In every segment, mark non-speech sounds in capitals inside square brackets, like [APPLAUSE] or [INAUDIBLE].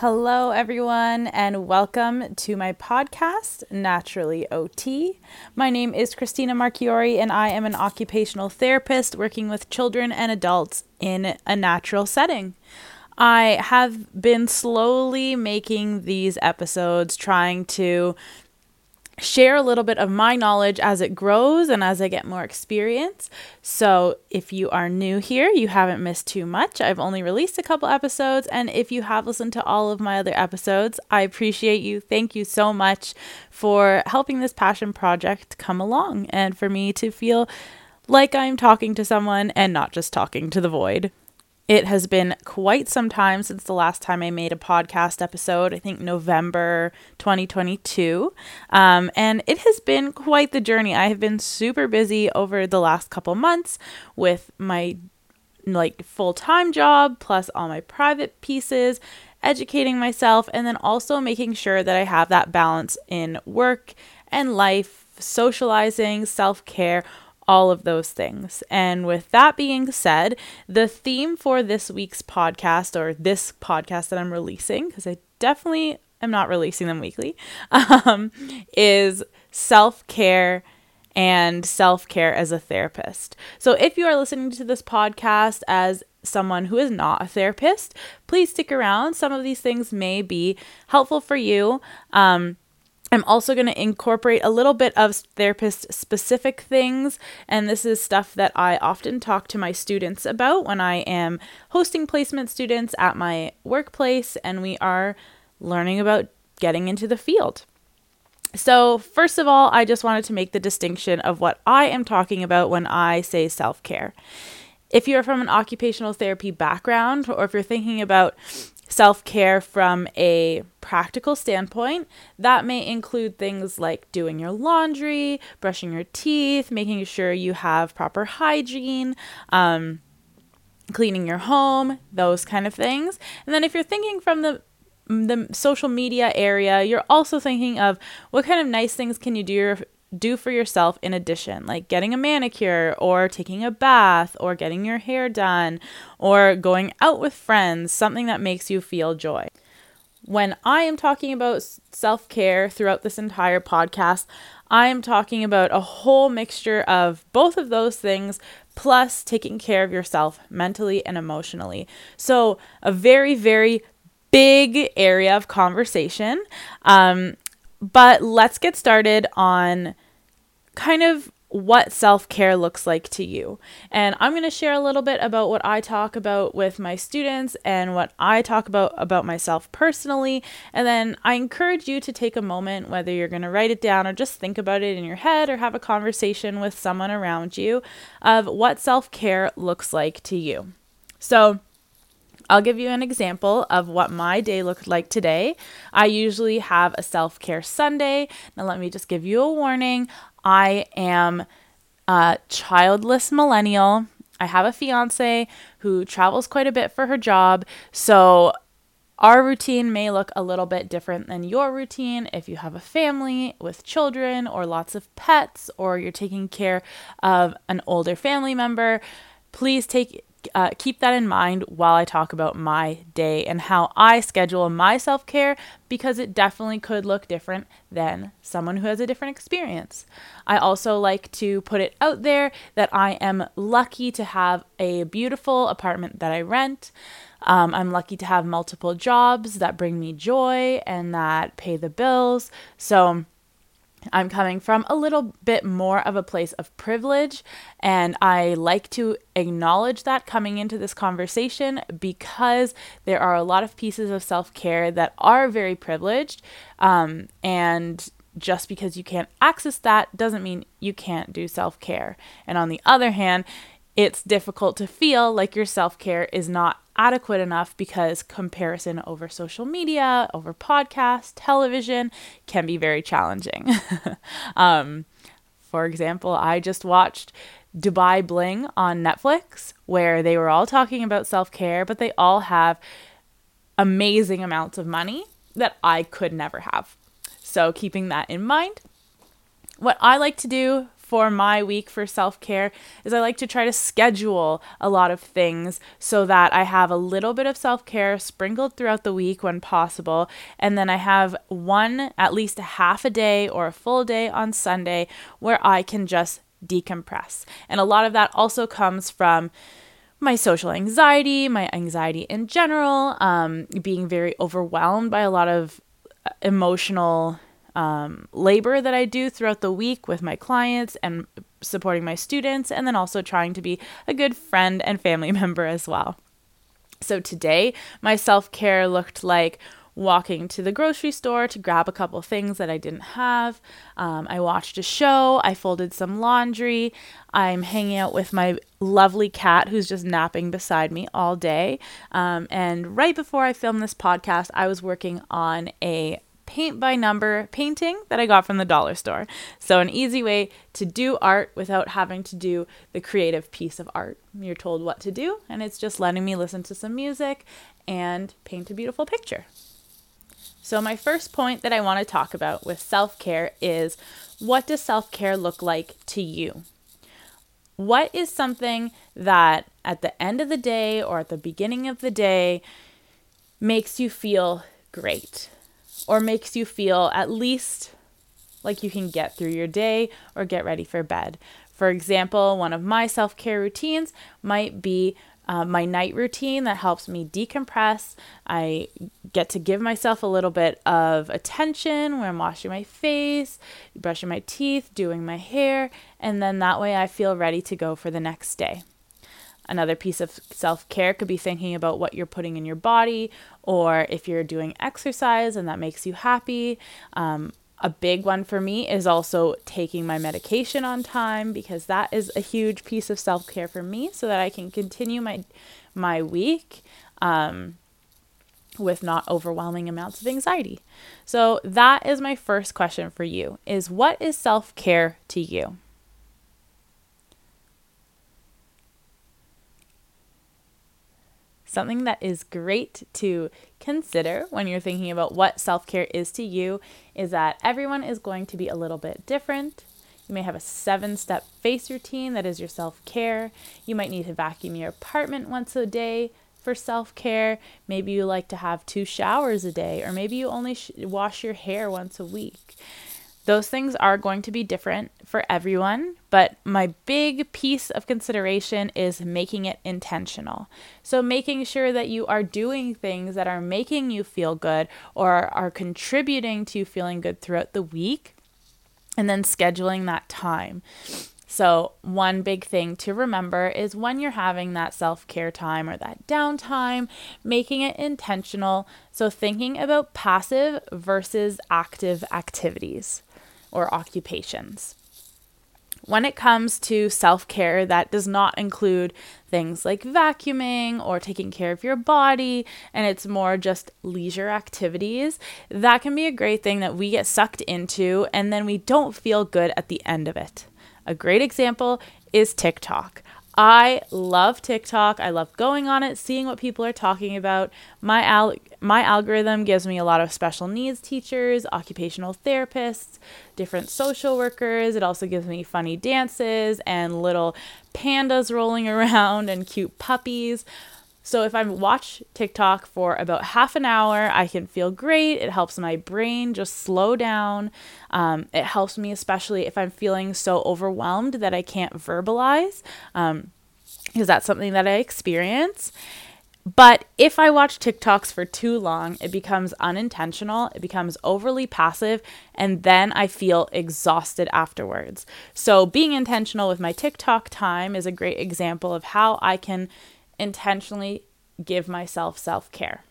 Hello, everyone, and welcome to my podcast, Naturally OT. My name is Christina Marchiori, and I am an occupational therapist working with children and adults in a natural setting. I have been slowly making these episodes, trying to share a little bit of my knowledge as it grows and as I get more experience. So, if you are new here, you haven't missed too much. I've only released a couple episodes, and if you have listened to all of my other episodes, I appreciate you. Thank you so much for helping this passion project come along and for me to feel like I'm talking to someone and not just talking to the void. It has been quite some time since the last time I made a podcast episode, I think November 2022. Um, and it has been quite the journey. I have been super busy over the last couple months with my like full-time job plus all my private pieces educating myself and then also making sure that I have that balance in work and life socializing self-care all of those things. And with that being said, the theme for this week's podcast, or this podcast that I'm releasing, because I definitely am not releasing them weekly, [LAUGHS] um, is self care and self care as a therapist. So if you are listening to this podcast as someone who is not a therapist, please stick around. Some of these things may be helpful for you. Um, I'm also going to incorporate a little bit of therapist specific things, and this is stuff that I often talk to my students about when I am hosting placement students at my workplace and we are learning about getting into the field. So, first of all, I just wanted to make the distinction of what I am talking about when I say self care. If you're from an occupational therapy background, or if you're thinking about self care from a practical standpoint, that may include things like doing your laundry, brushing your teeth, making sure you have proper hygiene. Um, cleaning your home, those kind of things. And then if you're thinking from the the social media area, you're also thinking of what kind of nice things can you do do for yourself in addition, like getting a manicure or taking a bath or getting your hair done or going out with friends, something that makes you feel joy. When I am talking about self care throughout this entire podcast, I am talking about a whole mixture of both of those things, plus taking care of yourself mentally and emotionally. So, a very, very big area of conversation. Um, but let's get started on kind of what self care looks like to you. And I'm going to share a little bit about what I talk about with my students and what I talk about about myself personally. And then I encourage you to take a moment, whether you're going to write it down or just think about it in your head or have a conversation with someone around you, of what self care looks like to you. So, I'll give you an example of what my day looked like today. I usually have a self care Sunday. Now, let me just give you a warning. I am a childless millennial. I have a fiance who travels quite a bit for her job. So, our routine may look a little bit different than your routine if you have a family with children or lots of pets or you're taking care of an older family member. Please take uh, keep that in mind while I talk about my day and how I schedule my self care because it definitely could look different than someone who has a different experience. I also like to put it out there that I am lucky to have a beautiful apartment that I rent. Um, I'm lucky to have multiple jobs that bring me joy and that pay the bills. So, I'm coming from a little bit more of a place of privilege, and I like to acknowledge that coming into this conversation because there are a lot of pieces of self care that are very privileged. Um, and just because you can't access that doesn't mean you can't do self care. And on the other hand, it's difficult to feel like your self care is not adequate enough because comparison over social media, over podcast, television can be very challenging. [LAUGHS] um, for example, I just watched Dubai Bling on Netflix, where they were all talking about self care, but they all have amazing amounts of money that I could never have. So, keeping that in mind, what I like to do for my week for self care is I like to try to schedule a lot of things so that I have a little bit of self care sprinkled throughout the week when possible. And then I have one, at least a half a day or a full day on Sunday where I can just decompress. And a lot of that also comes from my social anxiety, my anxiety in general, um, being very overwhelmed by a lot of uh, emotional um, labor that I do throughout the week with my clients and supporting my students, and then also trying to be a good friend and family [LAUGHS] member as well. So today, my self care looked like walking to the grocery store to grab a couple things that I didn't have. Um, I watched a show. I folded some laundry. I'm hanging out with my lovely cat who's just napping beside me all day. Um, and right before I filmed this podcast, I was working on a paint by number painting that I got from the dollar store. So, an easy way to do art without having to do the creative piece of art. You're told what to do, and it's just letting me listen to some music and paint a beautiful picture. So, my first point that I want to talk about with self care is what does self care look like to you? What is something that at the end of the day or at the beginning of the day makes you feel great? Or makes you feel at least like you can get through your day or get ready for bed. For example, one of my self care routines might be uh, my night routine that helps me decompress. I get to give myself a little bit of attention when I'm washing my face, brushing my teeth, doing my hair, and then that way I feel ready to go for the next day. Another piece of self care could be thinking about what you're putting in your body, or if you're doing exercise and that makes you happy. Um, a big one for me is also taking my medication on time because that is a huge piece of self care for me so that I can continue my my week um, with not overwhelming amounts of anxiety. So that is my first question for you is what is self care to you? Something that is great to consider when you're thinking about what self care is to you is that everyone is going to be a little bit different. You may have a seven step face routine that is your self care. You might need to vacuum your apartment once a day for self care. Maybe you like to have two showers a day, or maybe you only sh- wash your hair once a week. Those things are going to be different for everyone, but my big piece of consideration is making it intentional. So, making sure that you are doing things that are making you feel good or are contributing to feeling good throughout the week, and then scheduling that time. So, one big thing to remember is when you're having that self care time or that downtime, making it intentional. So, thinking about passive versus active activities or occupations. When it comes to self care, that does not include things like vacuuming or taking care of your body, and it's more just leisure activities. That can be a great thing that we get sucked into, and then we don't feel good at the end of it. A great example is TikTok. I love TikTok. I love going on it, seeing what people are talking about. My al- my algorithm gives me a lot of special needs teachers, occupational therapists, different social workers. It also gives me funny dances and little pandas rolling [LAUGHS] around and cute puppies. So if I watch TikTok for about half an hour, I can feel great. It helps my brain just slow down. Um, it helps me, especially if I'm feeling so overwhelmed that I can't verbalize, um, because that's something that I experience. But if I watch TikToks for too long, it becomes unintentional, it becomes overly passive, and then I feel exhausted afterwards. So, being intentional with my TikTok time is a great example of how I can intentionally give myself self care.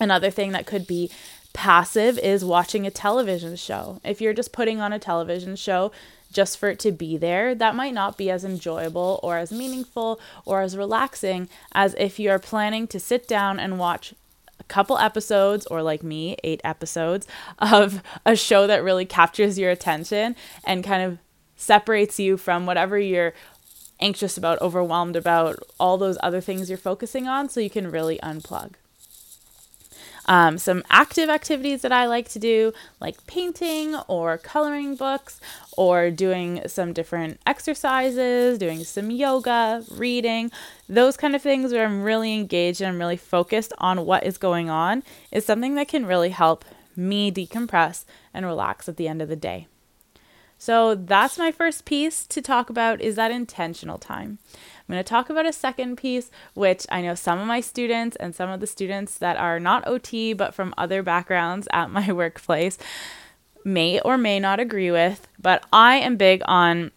Another thing that could be passive is watching a television show. If you're just putting on a television show just for it to be there, that might not be as enjoyable or as meaningful or as relaxing as if you're planning to sit down and watch a couple episodes or like me, eight episodes of a show that really captures your attention and kind of separates you from whatever you're anxious about, overwhelmed about, all those other things you're focusing on so you can really unplug. Um, some active activities that I like to do, like painting or coloring books, or doing some different exercises, doing some yoga, reading, those kind of things where I'm really engaged and I'm really focused on what is going on, is something that can really help me decompress and relax at the end of the day. So that's my first piece to talk about is that intentional time. I'm going to talk about a second piece, which I know some of my students and some of the students that are not OT but from other backgrounds at my [LAUGHS] workplace may or may not agree with, but I am big on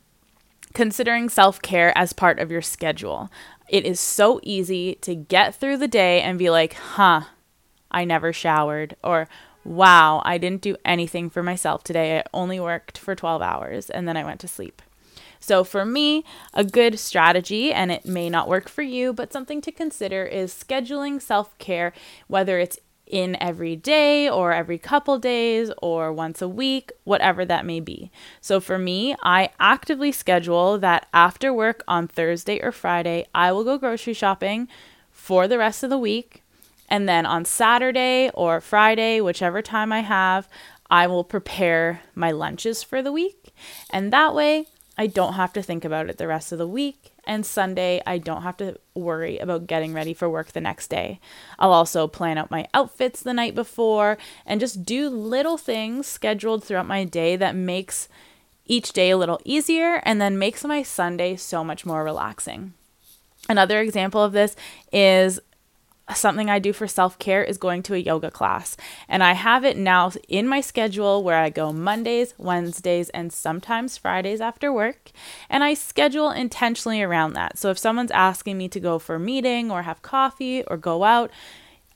considering self care as part of your schedule. It is so easy to get through the day and be like, huh, I never showered, or wow, I didn't do anything for myself today. I only worked for 12 hours and then I went to sleep. So, for me, a good strategy, and it may not work for you, but something to consider is scheduling self care, whether it's in every day or every couple days or once a week, whatever that may be. So for me, I actively schedule that after work on Thursday or Friday, I will go grocery shopping for the rest of the week. And then on Saturday or Friday, whichever time I have, I will prepare my lunches for the week. And that way, I don't have to think about it the rest of the week. And Sunday, I don't have to worry about getting ready for work the next day. I'll also plan out my outfits the night before and just do little things scheduled throughout my day that makes each day a little easier and then makes my Sunday so much more relaxing. Another example of this is something I do for self care is going to a yoga class. And I have it now in my schedule where I go Mondays, Wednesdays, and sometimes Fridays after work. And I schedule intentionally around that. So if someone's asking me to go for a meeting or have coffee or go out,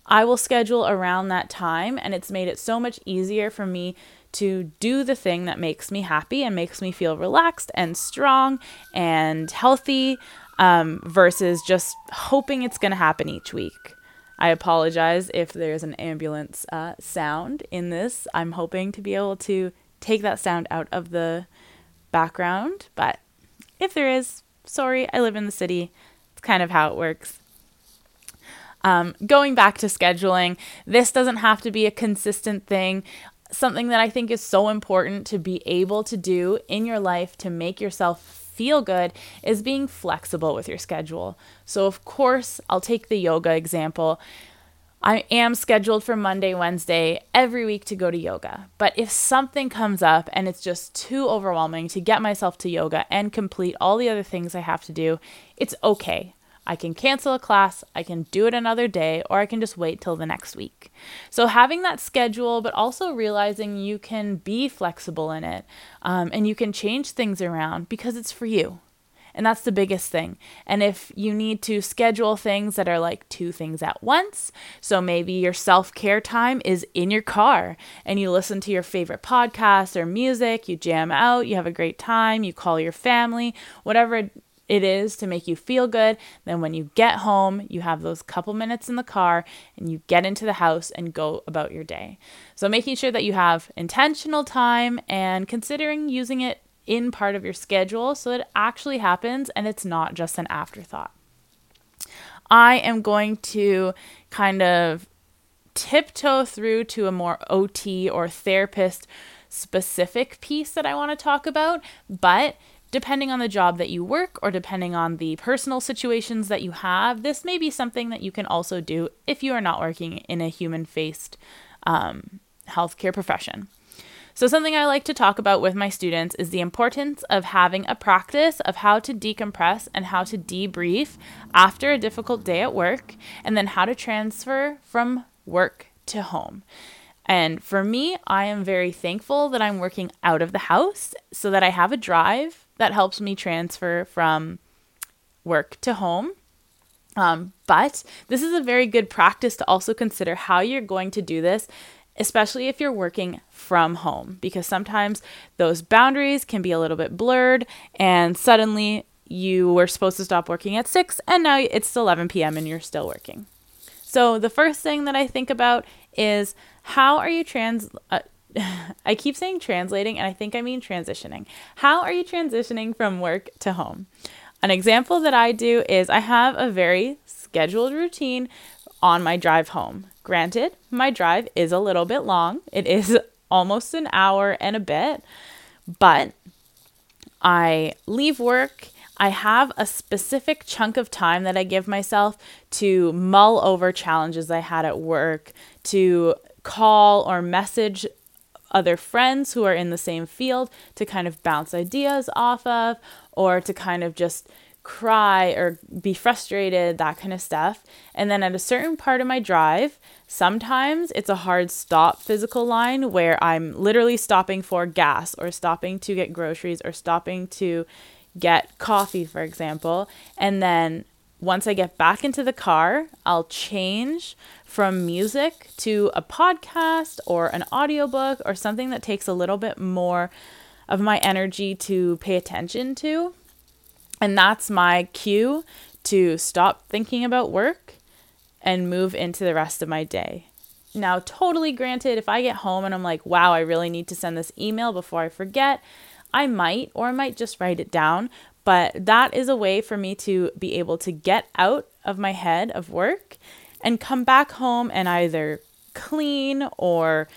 I will schedule around that time. And it's made it so much easier for me to do the thing that makes me happy and makes me feel relaxed and strong and healthy um, versus just hoping it's going to happen each week. I apologize if there's an ambulance uh, sound in this. I'm hoping to be able to take that sound out of the background, but if there is, sorry, I live in the city. It's kind of how it works. Um, going back to scheduling, this doesn't have to be a consistent thing. Something that I think is so important to be able to do in your life to make yourself feel good is being flexible with your schedule. So, of course, I'll take the yoga example. I am scheduled for Monday, Wednesday every week to go to yoga. But if something comes up and it's just too overwhelming to get myself to yoga and complete all the other things I have to do, it's okay. I can cancel a class, I can do it another day, or I can just wait till the next week. So, having that schedule, but also realizing you can be flexible in it um, and you can change things around because it's for you. And that's the biggest thing. And if you need to schedule things that are like two things at once, so maybe your self care time is in your car and you listen to your favorite podcast or music, you jam out, you have a great time, you call your family, whatever it is to make you feel good. Then when you get home, you have those couple minutes in the car and you get into the house and go about your day. So making sure that you have intentional time and considering using it in part of your schedule so it actually happens and it's not just an afterthought. I am going to kind of tiptoe through to a more OT or therapist specific piece that I want to talk about, but depending on the job that you work or depending on the personal situations that you have, this may be something that you can also do if you are not working in a human faced um, healthcare profession. So, something I like to talk about with my students is the importance of having a practice of how to decompress and how to debrief after a difficult day at work, and then how to transfer from work to home. And for me, I am very thankful that I'm working out of the house so that I have a drive that helps me transfer from work to home. Um, but this is a very good practice to also consider how you're going to do this, especially if you're working from home, because sometimes those boundaries can be a little bit blurred, and suddenly you were supposed to stop working at 6 and now it's 11 p.m. and you're still working. So, the first thing that I think about is how are you trans uh, [LAUGHS] I keep saying translating, and I think I mean transitioning. How are you transitioning from work to home? An example that I do is I have a very scheduled routine on my drive home. Granted, my drive is a little bit long. It is [LAUGHS] almost an hour and a bit, but I leave work. I have a specific chunk of time that I give myself to mull over challenges I had at work, to call or message other friends who are in the same field to kind of bounce ideas off of, or to kind of just cry or be frustrated, that kind of stuff. And then at a certain part of my drive, sometimes it's a hard stop physical line where I'm literally stopping for gas or stopping to get groceries or stopping to get coffee, for example. And then once I get back into the car, I'll change from music to a podcast or an audiobook or something that takes a little bit more of my energy to pay attention to. And that's my cue to stop thinking about work and move into the rest of my day. Now, totally granted, if I get home and I'm like, wow, I really need to send this email before I forget, I might, or I might just write it down. But that is a way for me to be able to get out of my head of work and come back home and either clean or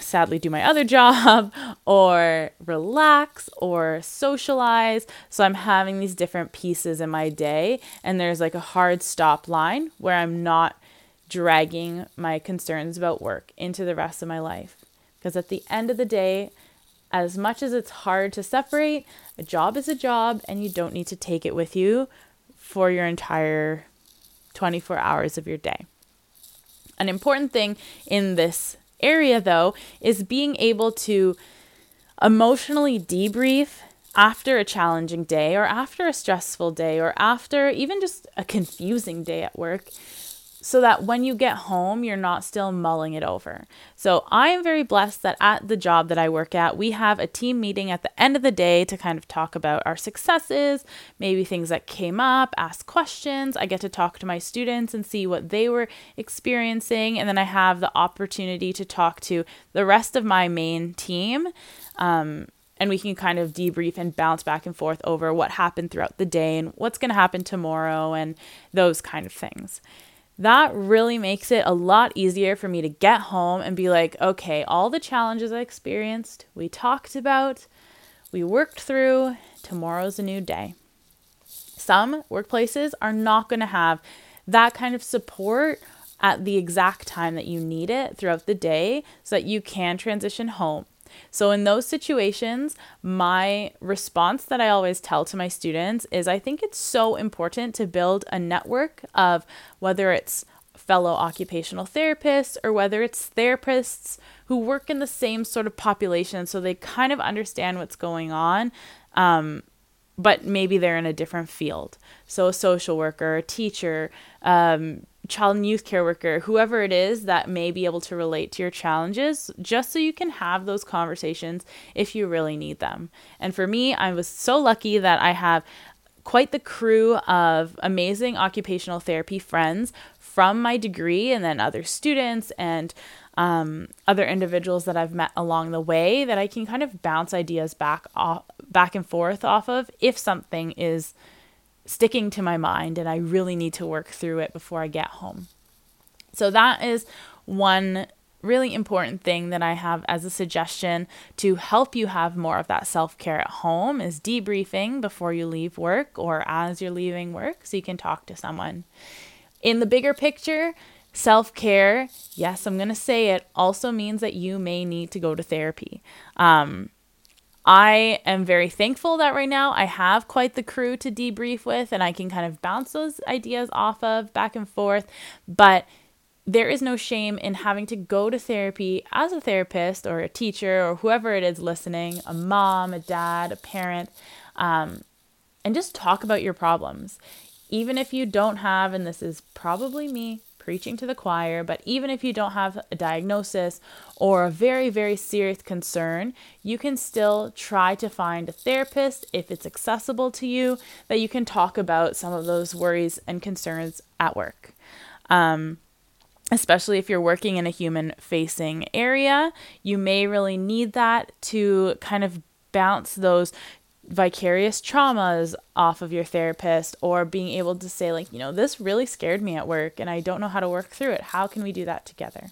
sadly do my other [LAUGHS] job or relax or socialize. So I'm having these different pieces in my day, and there's like a hard stop line where I'm not dragging my concerns about work into the rest of my life. Because at the end of the day, as much as it's hard to separate, a job is a job, and you don't need to take it with you for your entire 24 hours of your day. An important thing in this area, though, is being able to emotionally debrief after a challenging day or after a stressful day or after even just a confusing day at work so that when you get home, you're not still mulling it over. So, I am very blessed that at the job that I work at, we have a team meeting at the end of the day to kind of talk about our successes, maybe things that came up, ask questions. I get to talk to my students and see what they were experiencing. And then I have the opportunity to talk to the rest of my main team. Um, and we can kind of debrief and bounce back and forth over what happened throughout the day and what's going to happen tomorrow and those kind of things that really makes it a lot easier for me to get home and be like, okay, all the challenges I experienced, we talked about, we worked through, tomorrow's a new day. Some workplaces are not going to have that kind of support at the exact time that you need it throughout the day so that you can transition home. So, in those situations, my response that I always tell to my students is I think it's so important to build a network of whether it's fellow occupational therapists or whether it's therapists who work in the same sort of population so they kind of understand what's going on. Um, but maybe they're in a different field. So, a social worker, a teacher, um, child and youth care worker, whoever it is that may be able to relate to your challenges, just so you can have those conversations if you really need them. And for me, I was so lucky that I have quite the crew of amazing occupational therapy friends from my degree and then other students and um, other individuals that I've met along the way that I can kind of bounce ideas back off, back and forth off of if something is sticking to my mind and I really need to work through it before I get home. So that is one really important thing that I have as a suggestion to help you have more of that self-care at home is debriefing before you leave work or as you're leaving work so you can talk to someone. In the bigger picture, Self care, yes, I'm going to say it, also means that you may need to go to therapy. Um, I am very thankful that right now I have quite the crew to debrief with and I can kind of bounce those ideas off of back and forth. But there is no shame in having to go to therapy as a therapist or a teacher or whoever it is listening a mom, a dad, a parent um, and just talk about your problems. Even if you don't have, and this is probably me, preaching to the choir, but even if you don't have a diagnosis or a very, very serious concern, you can still try to find a therapist if it's accessible to you that you can talk about some of those worries and concerns at work. Um, especially if you're working in a human facing area, you may really need that to kind of bounce those vicarious traumas off of your therapist or being able to say like you know this really scared me at work and i don't know how to work through it. How can we do that together?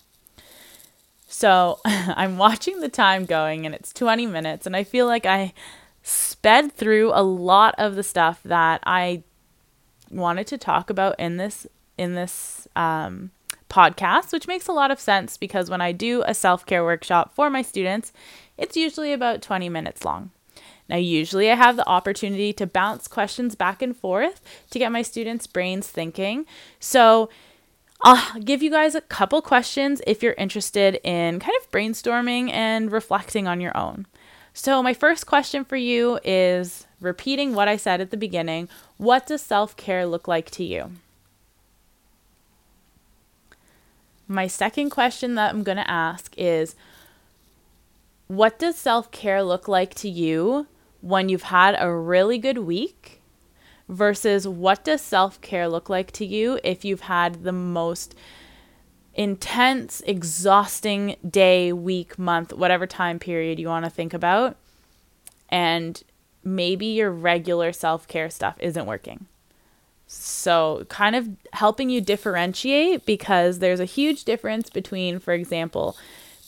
So [LAUGHS] i'm watching the time going and it's 20 minutes and i feel like i sped through a lot of the stuff that i wanted to talk about in this in this um, podcast which makes a lot of sense because when i do a self-care workshop for my students it's usually about 20 minutes long now, usually I have the opportunity to bounce questions back and forth to get my students' brains thinking. So, I'll give you guys a couple questions if you're interested in kind of brainstorming and reflecting on your own. So, my first question for you is repeating what I said at the beginning What does self care look like to you? My second question that I'm going to ask is What does self care look like to you when you've had a really good week versus what does self-care look like to you if you've had the most intense, exhausting day, week, month, whatever time period you want to think about and maybe your regular self-care stuff isn't working. So, kind of helping you differentiate because there's a huge difference between, for example,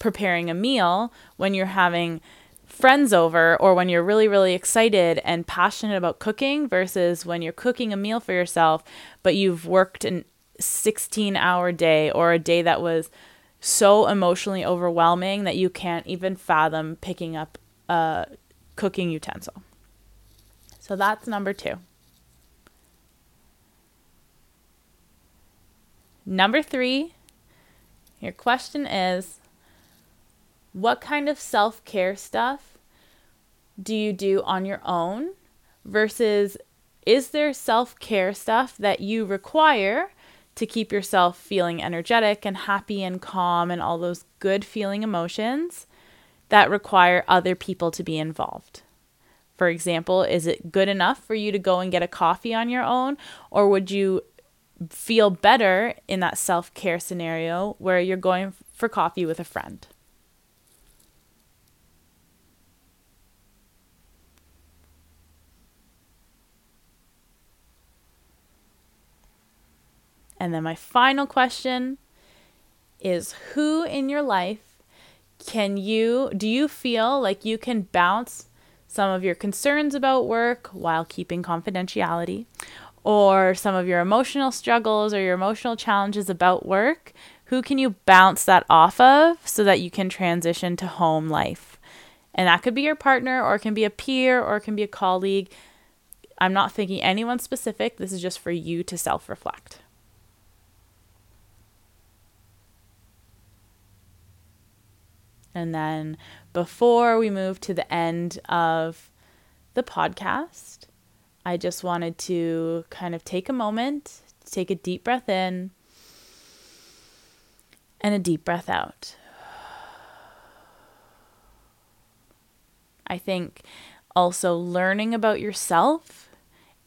preparing a meal when you're having friends over or when you're really, really excited and passionate about cooking versus when you're cooking a meal for yourself, but you've worked a 16 hour day or a day that was so emotionally overwhelming that you can't even fathom picking up a cooking utensil. So that's number two. Number three, your question is what kind of self care stuff do you do on your own versus is there self care stuff that you require to keep yourself feeling energetic and happy and calm and all those good feeling emotions that require other people to be involved? For example, is it good enough for you to go and get a coffee on your own, or would you feel better in that self care scenario where you're going for coffee with a friend? And then my final question is who in your life can you do you feel like you can bounce some of your concerns about work while keeping confidentiality? Or some of your emotional struggles or your emotional challenges about work? Who can you bounce that off of so that you can transition to home life? And that could be your partner or it can be a peer or it can be a colleague. I'm not thinking anyone specific. This is just for you to self And then before we move to the end of the podcast, I just wanted to kind of take a moment, take a deep breath in and a deep breath out. I think also learning about yourself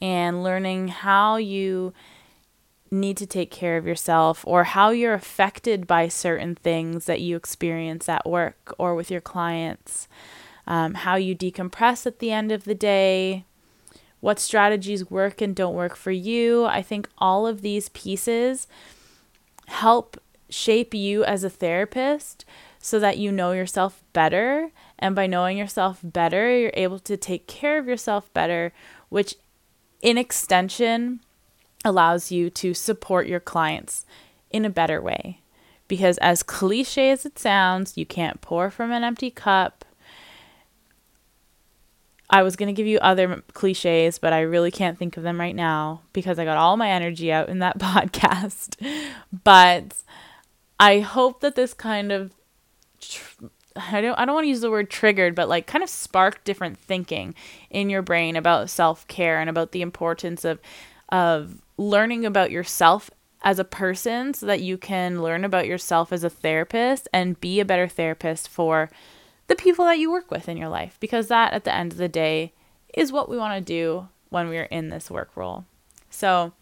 and learning how you need to take care of yourself or how you're affected by certain things that you experience at work or with your clients, um, how you decompress at the end of the day, what strategies work and don't work for you. I think all of these pieces help shape you as a therapist so that you know yourself better. And by knowing yourself better, you're able to take care of yourself better, which in extension allows you to support your clients in a better way. Because, as cliche as it sounds, you can't pour from an empty cup. I was going to give you other cliches, but I really can't think of them right now because I got all my energy out in that [LAUGHS] podcast. but I hope that this kind of tr- I don't I don't want to use the word triggered, but like kind of sparked different thinking in your brain about self-care and about the importance of of learning about yourself as a person so that you can learn about yourself as a therapist and be a better therapist for the people that you work with in your life because that at the end of the day is what we want to do when we're in this work role. So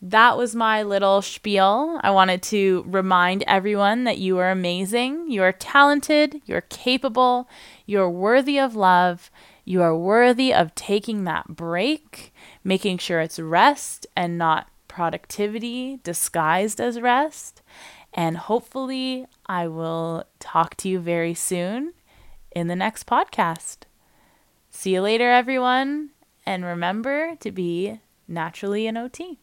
that was my little spiel. I wanted to remind everyone that you are amazing, you are talented, you're capable, you're worthy of love, You are worthy of taking that break, making sure it's rest and not productivity disguised as rest. And hopefully, I will talk to you very soon in the next podcast. See you later, everyone. And remember to be naturally an OT.